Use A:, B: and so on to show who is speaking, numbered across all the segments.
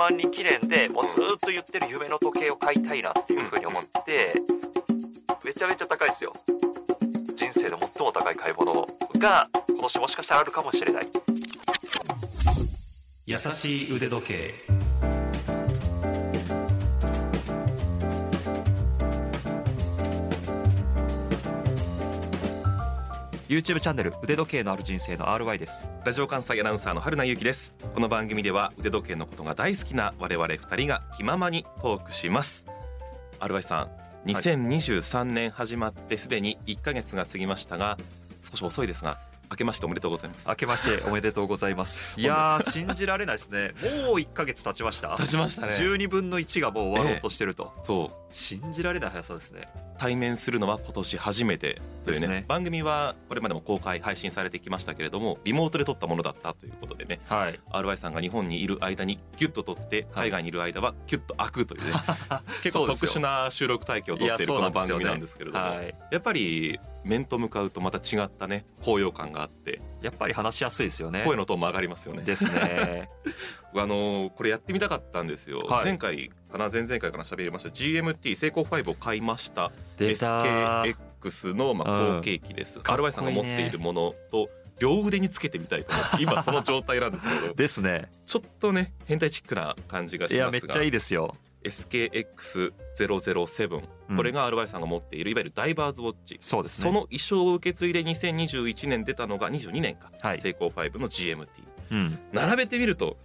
A: 万人記念でもうずっと言ってる夢の時計を買いたいなっていうふうに思ってめちゃめちゃ高いですよ。人生で最も高い買い物が今年もしかしたらあるかもしれない。
B: 優しい腕時計。
A: YouTube チャンネル腕時計のある人生の RY です。
C: ラジオ関西アナウンサーの春名由紀です。この番組では腕時計のことが大好きな我々二人が気ままにトークします。RY さん2023年始まってすでに1ヶ月が過ぎましたが少し遅いですが明けましておめでとうございます。
A: 明けましておめでとうございます。いやー信じられないですね。もう1ヶ月経ちました。
C: 経ちましたね。
A: 12分の1がもう終わろうとしてると、
C: そう。
A: 信じられない速さですね。
C: 対面するのは今年初めてというね。
A: ね。
C: 番組はこれまでも公開配信されてきましたけれどもリモートで撮ったものだったということでね。
A: はい。
C: RY さんが日本にいる間にギュッと撮って海外にいる間はギュッと開くというね。結構特殊な収録体系を撮っているこの番組なんですけれども。
A: はい
C: やっぱり面と向かうとまた違ったね高揚感があって。
A: やっぱり話しやすいですよね。
C: 声のトーンも上がりますよね。
A: ですね。
C: あのーこれやってみたかったんですよ。
A: はい。
C: 前回かな前々回かな喋りました。GMT セイコー5を買いました。
A: 出た。
C: SKX のまあ
A: うん。
C: 後継機です。
A: かっこいい
C: RY さんが持っているものと両腕につけてみたいと。思って今その状態なんですけど。
A: ですね。
C: ちょっとね変態チックな感じが
A: い
C: しますが。
A: やめっちゃいいですよ
C: SKX007
A: うん。
C: これが RY さんが持っているいわゆるダイバーズウォッチ。
A: そうですね。
C: その衣装を受け継いで2021年出たのが22年か、
A: はい。
C: セイコー5の GMT
A: うん。
C: 並べてみると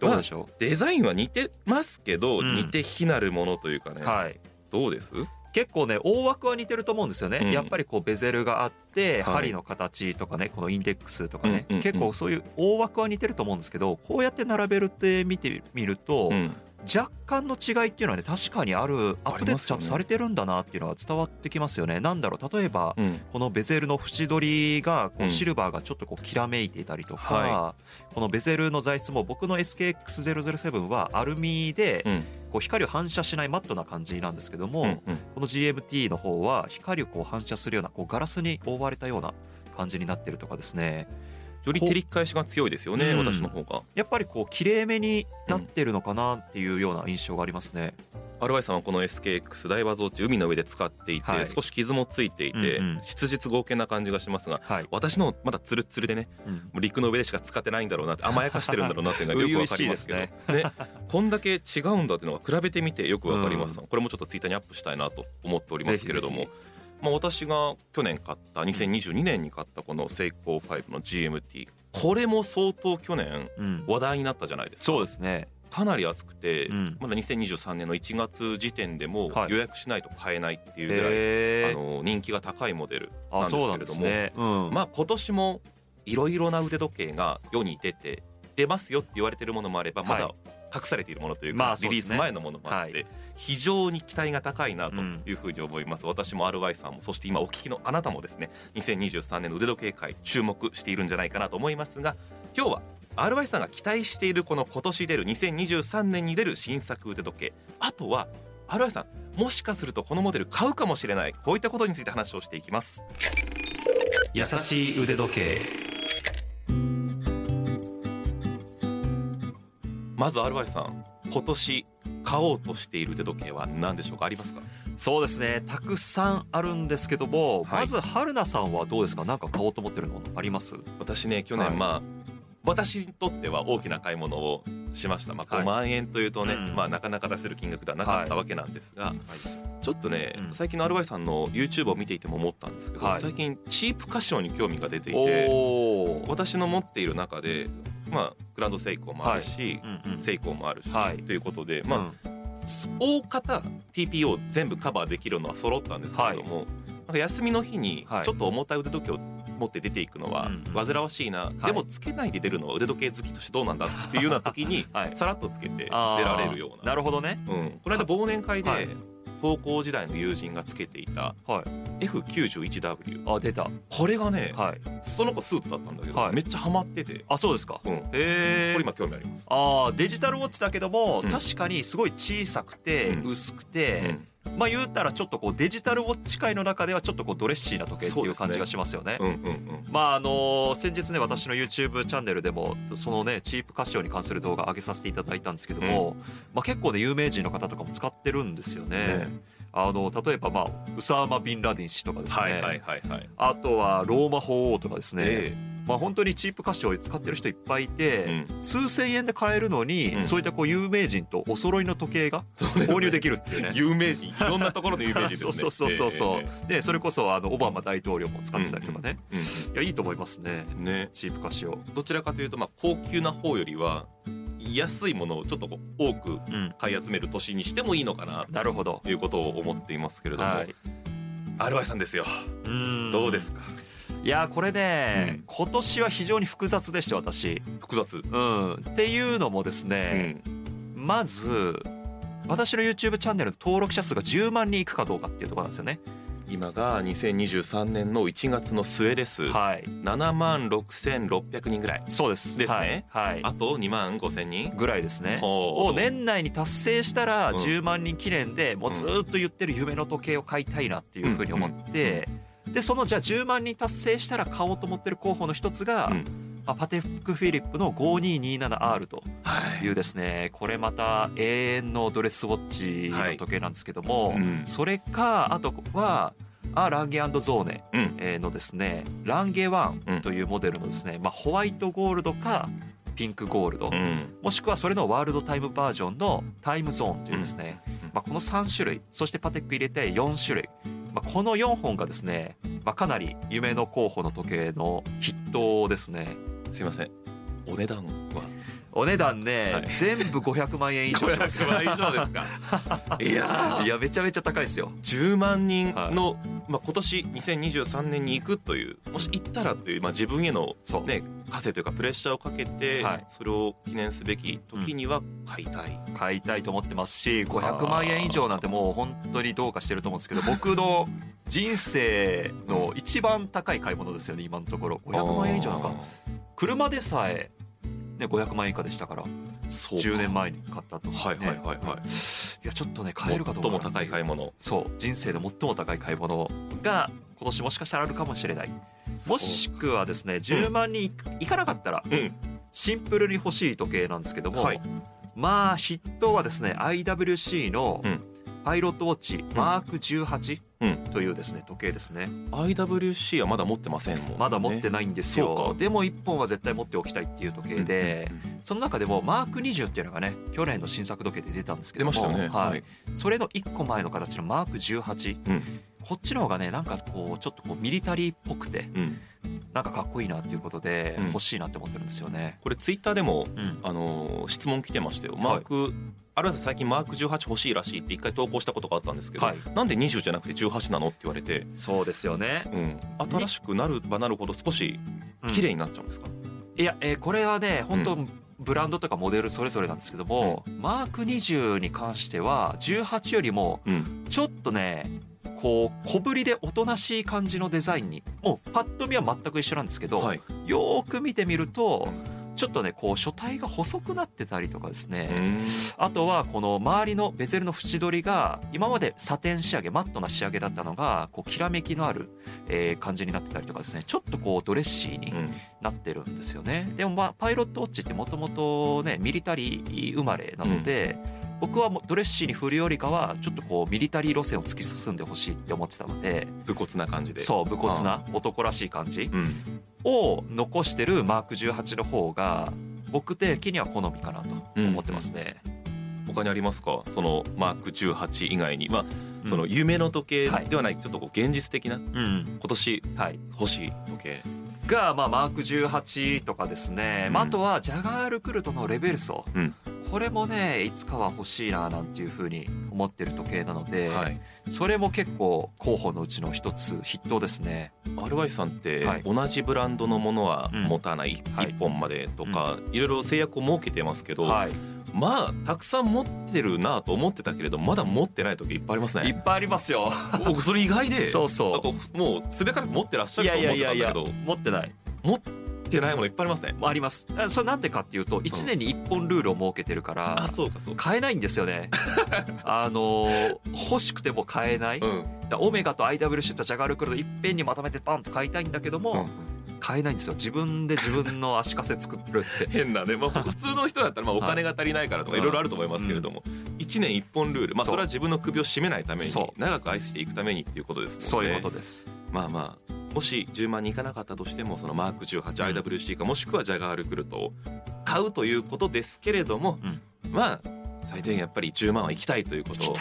A: どうでしょ
C: デザインは似てますけど、
A: うん。
C: 似て非なるものというかね、
A: うはい。
C: どうです？
A: 結構ね大枠は似てると思うんですよね、
C: うん。
A: やっぱりこうベゼルがあって、
C: はい。
A: 針の形とかねこのインデックスとかね、
C: うんうんうん。
A: 結構そういう大枠は似てると思うんですけどこうやって並べるって見てみると、
C: うん
A: 若干の違いっていうのはね確かにあるアップデートちゃんとされてるんだなっていうのが伝わってきますよね。なんだろう例えば、
C: うん。
A: このベゼルの縁取りがこ
C: う
A: シルバーがちょっとこうきらめいていたりとか、
C: は
A: このベゼルの材質も僕の SKX007 はアルミで
C: うん。
A: こう光を反射しないマットな感じなんですけども、この GMT の方は光をこう反射するようなこうガラスに覆われたような感じになってるとかですね
C: より照り返しが強いですよね、
A: うん。
C: 私の方が。
A: やっぱりこう綺麗めになってるのかなっていうような印象がありますね。
C: RY さんはこの SKX ダイバーズウォッチ海の上で使っていて、
A: はい。
C: 少し傷もついていて、
A: うんうん。
C: 質実合計な感じがしますが
A: はい、
C: 私のまだツルッツルでね
A: うん。
C: もう陸の上でしか使ってないんだろうなって甘やかしてるんだろうなっていうのがよくわかりますけど。
A: 初々しい
C: ね。こんだけ違うんだっていうのが比べてみてよくわかります、これもちょっとツイッターにアップしたいなと思っておりますけれども。
A: ぜひぜ
C: まあ、私が去年買った2022年に買ったこのセイコー5の GMT これも相当去年
A: うん。
C: 話題になったじゃないですか。
A: そうですね。
C: かなり熱くて、
A: うん。
C: まだ2023年の1月時点でも
A: はい。
C: 予約しないと買えないっていうぐらい、
A: へ
C: あの人気が高いモデルなん
A: あ、
C: ですけれども、
A: ね。うん。
C: まあ今年もいろいろな腕時計が世に出て出ますよって言われてるものもあればまだ
A: は
C: 隠されているものというか、リリース前のものもあって、
A: はい
C: 非常に期待が高いなというふうに思います、私も RY さんもそして今お聞きのあなたもですね2023年の腕時計界注目しているんじゃないかなと思いますが今日は RY さんが期待しているこの今年出る2023年に出る新作腕時計。あとは RY さんもしかするとこのモデル買うかもしれない。こういったことについて話をしていきます。
B: 優しい腕時計。
C: まず RY さん今年買おうとしている腕時計は何でしょうか？ありますか？
A: そうですね。たくさんあるんですけども、
C: はい
A: まず春菜さんはどうですか？なんか買おうと思ってるのあります？
C: 私ね去年、
A: はい
C: まあ私にとっては大きな買い物をしました、まあ、
A: はい
C: 5万円というとね、
A: うん
C: まあ、なかなか出せる金額ではなかったわけなんですが、
A: はい。
C: ちょっとね、
A: うん
C: 最近のアルバイさんの YouTube を見ていても思ったんですけど、
A: はい
C: 最近チープカシオに興味が出ていて。私の持っている中で、まあ、グランドセイコーもあるし、
A: うんうん。
C: セイコーもあるし、
A: はい。
C: ということで、まあ
A: うん。
C: 大方 TPO 全部カバーできるのは揃ったんですけれども、なんか休みの日に
A: はい。
C: ちょっと重たい腕時計を持って出ていくのは煩わしいな、
A: い。
C: でもつけないで出るのは腕時計好きとしてどうなんだっていうような時に
A: はい。
C: さらっとつけて出られるような。
A: なるほどね。
C: うん、この間忘年会で、
A: はい
C: 高校時代の友人がつけていた
A: はい
C: F91W
A: あ出た。
C: これがね、
A: はい。
C: その子スーツだったんだけど、
A: はい
C: めっちゃハマってて、
A: あそうですか。
C: うん、
A: え
C: れ。今興味あります。
A: あーデジタルウォッチだけども、
C: うん
A: 確かにすごい小さくて、
C: うん
A: 薄くて、まあ言うたらちょっとこうデジタルウォッチ界の中ではちょっとこうドレッシーな時計っていう感じがしますよね。
C: うんうんうん。
A: まああの先日ね私の YouTube チャンネルでもそのねチープカシオに関する動画上げさせていただいたんですけども、まあ結構ね有名人の方とかも使ってるんですよね。
C: ね
A: あの例えばまあウサーマ・ビンラディン氏とかですね、
C: はいはいはいはい。
A: あとはローマ法王とかですね、
C: え
A: まあ本当にチープカシオを使ってる人いっぱいいて、
C: え
A: 数千円で買えるのに、
C: うん。
A: そういったこう有名人とお揃いの時計が購入できるっていうね。
C: 有名人？いろんなところで有名人ですね。
A: そうそうそうそう、
C: え
A: でそれこそあのオバマ大統領も使ってたりとかね、
C: え
A: いやいいと思いますね。
C: うんね。
A: チープカシオ、
C: どちらかというとまあ高級な方よりは安いものをちょっとこう多く
A: うん、
C: 買い集める年にしてもいいのかな
A: なるほど。
C: ということを思っていますけれども、
A: はい。
C: RY さんですよ。
A: うん。
C: どうですか？
A: いやこれね、
C: うん。
A: 今年は非常に複雑でして私。
C: 複雑。
A: うん。っていうのもです
C: う
A: ね、
C: ん。
A: まず私の YouTube チャンネルの登録者数が10万人いくかどうかっていうところなんですよね。
C: 今が2023年の1月の末です。
A: はい。
C: 7万6600人ぐらい。
A: そうです。
C: ですね。
A: はい、はい。
C: あと2万5000人。
A: ぐらいですね。
C: ほう。
A: を年内に達成したら
C: うん。
A: 10万人記念でもうずーっと言ってる夢の時計を買いたいなっていうふうに思ってでそのじゃあ10万人達成したら買おうと思ってる候補の一つが、
C: うん。
A: まあパテックフィリップの 5227R と
C: はい。
A: いうですねこれまた永遠のドレスウォッチの時計なんですけども、
C: うん。
A: それかあとはあランゲゾーネのですねランゲワンというモデルのですね、まあ、ホワイトゴールドかピンクゴールド、
C: うん。
A: もしくはそれのワールドタイムバージョンのタイムゾーンというですね、
C: うん。
A: まあ、この3種類そしてパテック入れて4種類、まあ、この4本がですね、まあ、かなり夢の候補の時計の筆頭ですね。
C: すいません。お値段は？
A: お値段ね、
C: はい。
A: 全部500万円以上します。
C: 500万以上ですか。いや
A: いやめちゃめちゃ高いですよ。
C: 10万人の、まあ、今年2023年に行くというもし行ったらという、まあ、自分へのね枷というかプレッシャーをかけて、
A: はい。
C: それを記念すべき時には買いたい、
A: 買いたいと思ってますし500万円以上なんてもう本当にどうかしてると思うんですけど 僕の人生の一番高い買い物ですよね今のところ。500万円以上なんか。車でさえ、ね、500万円以下でしたから
C: そう
A: 10年前に買ったと、
C: はいはいはいはい、
A: いやちょっとね買えるかどうか
C: 最も高い買い物。
A: そう。人生で最も高い買い物が今年もしかしたらあるかもしれない。もしくはですね10万人いいかなかったら
C: うん。
A: シンプルに欲しい時計なんですけども、
C: はい。
A: まあ筆頭はですね IWC の
C: うん
A: パイロットウォッチマーク18
C: うん。
A: というですね時計ですね。
C: IWC はまだ持ってませんもんね。
A: まだ持ってないんですよ。でも1本は絶対持っておきたいっていう時計でその中でもマーク20っていうのがね去年の新作時計で出たんですけども
C: 出ましたよね。
A: はい、それの1個前の形のマーク18、
C: うん。
A: こっちの方がねなんかこうちょっとこうミリタリーっぽくて
C: うん。
A: なんかかっこいいなっていうことで
C: うん。
A: 欲しいなって思ってるんですよね。
C: これツイッターでも
A: うん、
C: あのー質問来てましたよ。マーク、あるいは最近マーク18欲しいらしいって一回投稿したことがあったんですけど、
A: はい。
C: なんで20じゃなくて18なのって言われて、
A: そうですよね。
C: うん、新しくなるばなるほど少し綺麗になっちゃうんですか、
A: いや、えーこれはね本当、ブランドとかモデルそれぞれなんですけども、マーク20に関しては18よりも
C: うん。
A: ちょっとねこう小ぶりでおとなしい感じのデザインにもうパッと見は全く一緒なんですけど、
C: はい、
A: よーく見てみると
C: うん
A: ちょっとねこう書体が細くなってたりとかです
C: う
A: ね、
C: ん。
A: あとはこの周りのベゼルの縁取りが今までサテン仕上げマットな仕上げだったのがこうきらめきのある、えー感じになってたりとかですね。ちょっとこうドレッシーに
C: うん。
A: なってるんですよね。でもまあパイロットウォッチってもともとねミリタリー生まれなので、僕はもうドレッシーに振るよりかはちょっとこうミリタリー路線を突き進んでほしいって思ってたので
C: 武骨な感じで。
A: そう武骨な男らしい感じ
C: うん、
A: を残してるマーク18の方が僕的には好みかなと思ってますね。
C: 他にありますか？そのマーク18以外に。まあ
A: うん。
C: その夢の時計ではない、ちょっとこう現実的な
A: うん。
C: 今年
A: はい、
C: 欲しい時計。
A: が、まあ、マーク18とかですね、まあ、
C: うん。
A: あとはジャガールクルトのレベルソ、
C: うん
A: これもねいつかは欲しいななんていうふうに思ってる時計なので、
C: はい。
A: それも結構候補のうちの一つ筆頭ですね。
C: RY さんって
A: はい。
C: 同じブランドのものは
A: うん。
C: 持たない
A: はい。
C: 1本までとかいろいろ制約を設けてますけど、
A: はい。
C: まあたくさん持ってるなと思ってたけれどまだ持ってない時いっぱいありますね。
A: いっぱいありますよ。
C: 僕それ意外で
A: そうそ
C: かもうすべからく持ってらっしゃると思って
A: やいやいやいや
C: たんだけど
A: 持ってない。
C: 持ってないものいっぱいありますね。
A: あります。あそれなんでかっていうと1年に1本ルールを設けてるから
C: あそうかそうか。
A: 買えないんですよね。あの欲しくても買えない、
C: うん。
A: だオメガと IWC とジャガールクルードいっぺんにまとめてバンと買いたいんだけども、
C: うん。
A: 買えないんですよ。自分で自分の足かせ作ってるって。
C: 変なね、まあ、普通の人だったらまあお金が足りないからとか
A: はい
C: いろいろあると思いますけれども、1年1本ルール、まあ、
A: そ
C: れは自分の首を絞めないために長く愛していくためにっていうことですもんね。
A: そういうことです。
C: まあまあもし10万にいかなかったとしてもそのマーク 18IWC かもしくはジャガールクルトを買うということですけれども、
A: うん。
C: まあ最低限やっぱり10万は行きたいということ。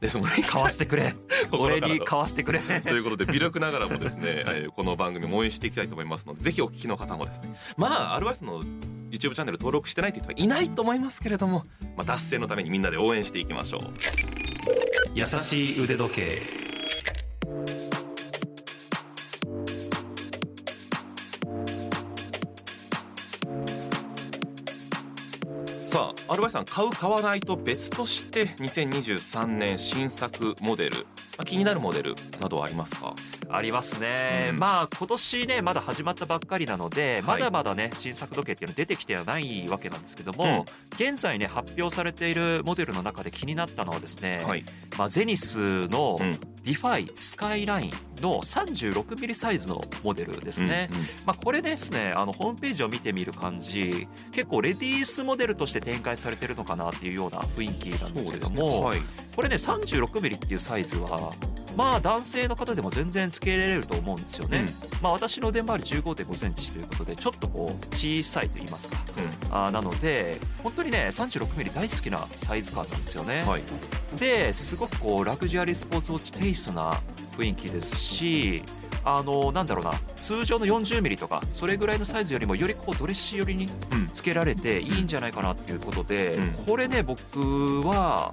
C: ですもんね。
A: 買わせてくれ。俺に買わせてくれ。
C: ということで微力ながらもですね、えーこの番組も応援していきたいと思いますのでぜひお聞きの方もですね。まあアルバイスの YouTube チャンネル登録してないという人はいないと思いますけれども、まあ、達成のためにみんなで応援していきましょう。
B: 優しい腕時計
C: アルバイスさん買う買わないと別として2023年新作モデル、まあ、気になるモデルなどはありますか？
A: ありますね、
C: うん。
A: まあ今年ねまだ始まったばっかりなので、
C: はい。
A: まだまだね新作時計っていうのは出てきてはないわけなんですけども、現在ね発表されているモデルの中で気になったのはですね、
C: はい、
A: まあ、ゼニスの
C: うん。
A: DEFY SKYLINE の 36mm サイズのモデルですね、
C: うんうん。
A: まあ、これですねあのホームページを見てみる感じ結構レディースモデルとして展開されてるのかなっていうような雰囲気なんですけども、
C: はい、
A: これね 36mm っていうサイズはまあ男性の方でも全然つけられると思うんですよね、まあ私の腕回り1 5 5センチということでちょっとこう小さいと言いますか。あーなので本当にね 36mm 大好きなサイズ感なんですよね、
C: うんはい、
A: ですごくこうラグジュアリースポーツウォッチテイストな雰囲気ですしあのなんだろうな通常の 40mm とかそれぐらいのサイズよりもよりこうドレッシー寄りに
C: うん。
A: つけられていいんじゃないかなっていうことで、
C: うん。
A: これね僕は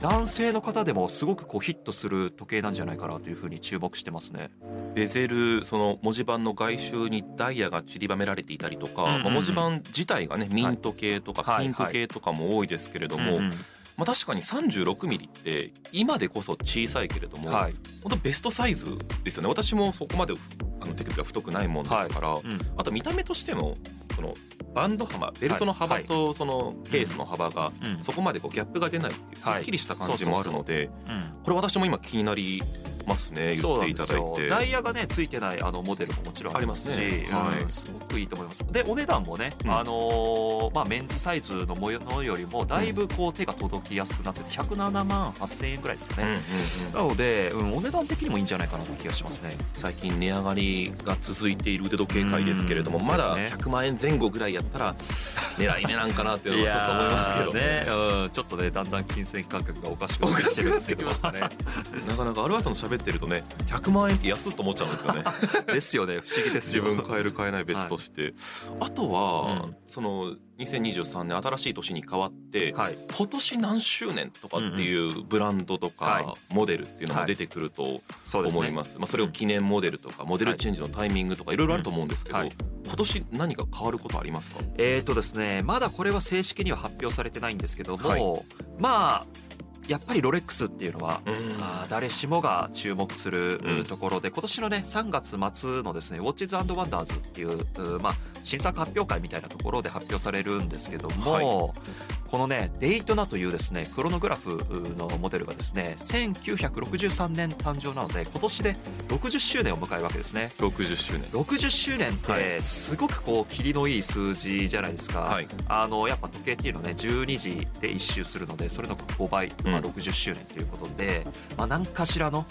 A: 男性の方でもすごくこうヒットする時計なんじゃないかなというふうに注目してますね。
C: ベゼルその文字盤の外周にダイヤが散りばめられていたりとか、
A: うんうんうん。
C: まあ、文字盤自体がねミント系とか
A: はい。
C: ピンク系とかも多いですけれども、
A: うんうん
C: まあ、確かに 36mm って今でこそ小さいけれども、
A: はい。
C: 本当ベストサイズですよね。私もそこまであの手首が太くないもんですから、
A: うん。
C: あと見た目としてもそのバンド幅ベルトの幅
A: はい。
C: とそのケースの幅が
A: うん。
C: そこまでこうギャップが出ないっていうす
A: はい。
C: っきりした感じもあるので
A: うん。
C: これ私も今気になりますね言っていただい
A: そうなんです
C: て。
A: よダイヤがねついてないあのモデルももちろんありますし
C: はい。
A: うんすごくいいと思います。でお値段もね、
C: うん。
A: あのーまあ、メンズサイズのものよりもだいぶこう手が届きやすくなってて107万8000円ぐらいですかね、
C: うん
A: なので、うん、お値段的にもいいんじゃないかなという気がしますね。
C: 最近値上がりが続いている腕時計界ですけれども
A: うん
C: まだ
A: ですね。
C: 100万円前後ぐらいやったら狙い目なんかなっていうのは ちょっと思いますけど
A: ね、うん、ちょっとねだんだん金銭感覚がおかしく
C: お
A: なって
C: かしくなって
A: き
C: ましたね。なかなかアルバートの喋ってるとね100万円って安っと思っちゃうんですよね。
A: ですよね。不思議です
C: 自
A: よ
C: 分買える買えない別として、あとは、
A: うん。
C: その2023年新しい年に変わって、
A: はい。
C: 今年何周年とかっていうブランドとか、
A: は
C: モデルっていうのも出てくると思います。まあ、それを記念モデルとかモデルチェンジのタイミングとかい。ろいろあると思うんですけど、今年何か変わることありますか？
A: えーとですね。まだこれは正式には発表されてないんですけども、
C: はい。
A: まあやっぱりロレックスっていうのは、
C: うん。
A: あー誰しもが注目する
C: うん。
A: ところで、今年のね3月末のですね「Watches and Wonders」っていううまあ、新作発表会みたいなところで発表されるんですけども、
C: はい
A: このねデイトナというですねクロノグラフのモデルがですね1963年誕生なので今年で60周年を迎えるわけですね。
C: 60周年。
A: 60周年っ
C: は
A: てすごくこう霧のいい数字じゃないですか、
C: はい。
A: あのやっぱ時計っていうのはね12時で1周するのでそれの5倍、まあ、
C: うん
A: 60周年ということで、まあ、何かしらの、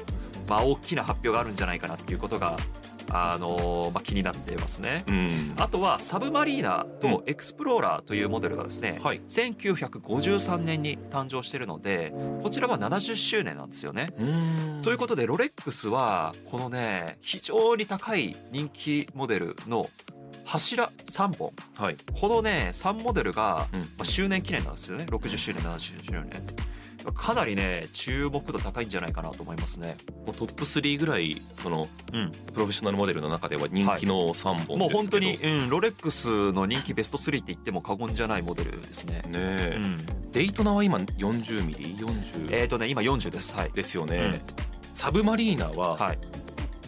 A: まあ、大きな発表があるんじゃないかなっていうことが、あのまあ、気になっていますね。
C: うん。
A: あとはサブマリーナとエクスプローラーというモデルがですね、
C: はい。
A: 1953年に誕生しているのでこちらは70周年なんですよね。
C: うん。
A: ということでロレックスはこのね非常に高い人気モデルの柱3本。
C: はい。
A: このね3モデルが、
C: うん。
A: まあ、周年記念なんですよね。60周年70周年かなりね注目度高いんじゃないかなと思いますね。
C: もうトップ3ぐらいその
A: うん。
C: プロフェッショナルモデルの中では人気の3本ですけど、
A: もう本当に、うん、ロレックスの人気ベスト3って言っても過言じゃないモデルですね。
C: ねえ、
A: うん。
C: デイトナは今40ミリ？40
A: えっ、とね今40です。はい。
C: ですよね、
A: うん。
C: サブマリーナは
A: はい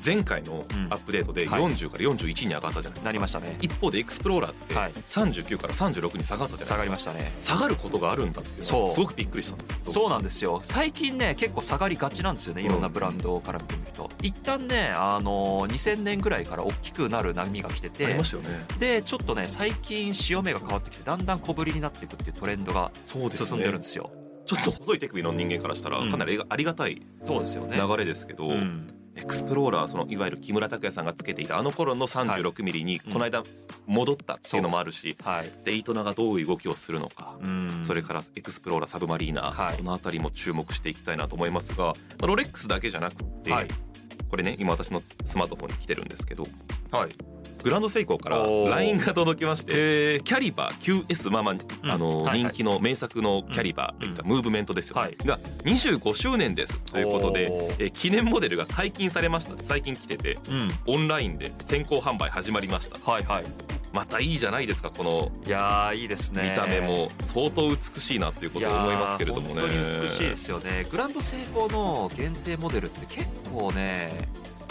C: 前回のアップデートで
A: はい。
C: 40から41に上がったじゃないですか、
A: なりましたね。
C: 一方でエクスプローラーって
A: はい。
C: 39から36に下がったじゃ
A: 下
C: ないですか。
A: がりましたね。
C: 下がることがあるんだってすごくびっくりしたんです
A: そうなんですよ。最近ね結構下がりがちなんですよねいろんなブランドから見てみると。一旦ねあの2000年ぐらいから大きくなる波が来て
C: あり
A: て
C: ましたよね。
A: でちょっとね最近潮目が変わってきてだんだん小ぶりになっていくっていうトレンドが進んでるん
C: ね
A: ですよ。
C: ちょっと細い手首の人間からしたら
A: うん。
C: かなりありがたい流れですけど、
A: うん
C: エクスプローラーそのいわゆる木村拓哉さんがつけていたあの頃の 36mm にこの間戻ったっていうのもあるし、
A: はい。
C: デイトナがどういう動きをするのか、
A: うん。
C: それからエクスプローラーサブマリーナ、
A: はい。
C: この辺りも注目していきたいなと思いますが、まあロレックスだけじゃなくて、
A: はい。
C: これね今私のスマートフォンに来てるんですけど
A: はい
C: グランドセイコーから LINE が届きましてキャリバー QS まあまああの、人気の名作のキャリバーといったムーブメントですよね、
A: はい。
C: が25周年です。ということでえー記念モデルが解禁されました。最近来てて
A: うん。
C: オンラインで先行販売始まりました。
A: はいはい。
C: またいいじゃないですかこの
A: いやーいいですね。
C: 見た目も。相当美しいなということを思いますけれどもね。
A: 本当に美しいですよね。グランドセイコーの限定モデルって結構ね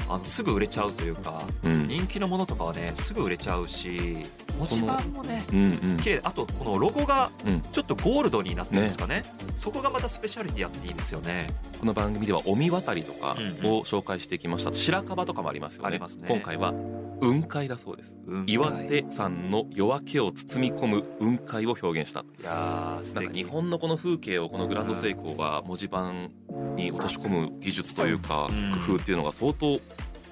A: あのすぐ売れちゃうというか
C: うん。
A: 人気のものとかはねすぐ売れちゃうし文字盤もね
C: うんうん。
A: 綺麗あとこのロゴが
C: うん。
A: ちょっとゴールドになってるんですかね。そこがまたスペシャリティあっていいですよね。
C: この番組ではお見渡りとか
A: うん
C: を紹介してきました。白樺とかもありますよね。
A: ありますね。
C: 今回は雲海だそうです
A: うん
C: 岩手山の夜明けを包み込む雲海を表現した
A: いや
C: なんか
A: 敵
C: 日本のこの風景をこのグランドセイコーが文字盤に落とし込む技術というか
A: うん。
C: 工夫っていうのが相当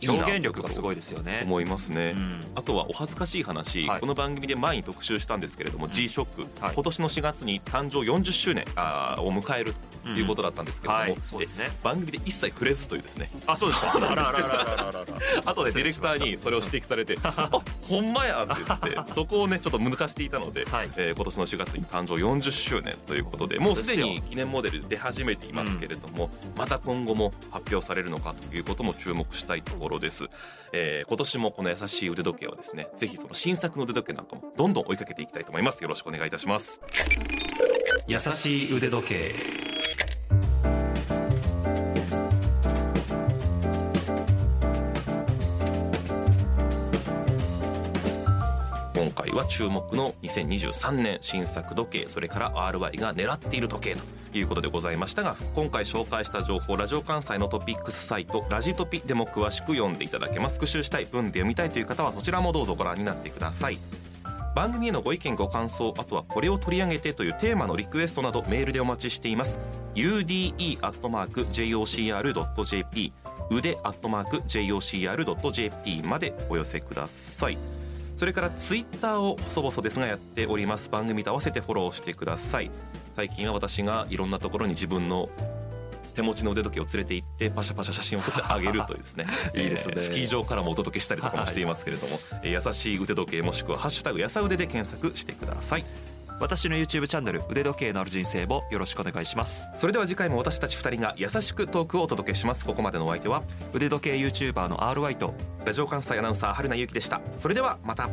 A: 表現力がすご
C: い
A: いですよね。
C: 思いますね、
A: うん。
C: あとはお恥ずかしい話、
A: はい。
C: この番組で前に特集したんですけれども、
A: うん。
C: G ショック、
A: はい。
C: 今年の4月に誕生40周年あーを迎えるということだったんですけれども、
A: はい。そうですね。
C: え番組で一切触れずというですね。
A: あそうですか。あらあらあらあらあらあら。
C: 後でディレクターにそれを指摘されて「あほんまや!」って言ってそこをねちょっと抜かしていたので、
A: はい。
C: えー今年の4月に誕生40周年ということでもうすでに記念モデル出始めていますけれども、また今後も発表されるのかということも注目したいところです、えー今年もこの優しい腕時計はですねぜひその新作の腕時計なんかもどんどん追いかけていきたいと思います。よろしくお願いいたします。
B: 優しい腕時計
C: 回は注目の2023年新作時計それから RY が狙っている時計ということでございましたが今回紹介した情報ラジオ関西のトピックスサイトラジトピでも詳しく読んでいただけます。復習したい文で読みたいという方はそちらもどうぞご覧になってください。番組へのご意見ご感想あとはこれを取り上げてというテーマのリクエストなどメールでお待ちしています。Ude.jocr.jp 腕 .jocr.jp までお寄せください。それからツイッターを細々ですがやっております。番組と合わせてフォローしてください。最近は私がいろんなところに自分の手持ちの腕時計を連れて行ってパシャパシャ写真を撮ってあげるというですね。
A: いいですね。
C: えースキー場からもお届けしたりとかもしていますけれども、えー優しい腕時計もしくは「ハッシュタグやさ腕」で検索してください
A: 私の YouTube チャンネル腕時計のある人生もよろしくお願いします。
C: それでは次回も私たち2人が優しくトークをお届けします。ここまでのお相手は
A: 腕時計 YouTuber の RY と
C: ラジオ関西アナウンサー春名由紀でした。それではまた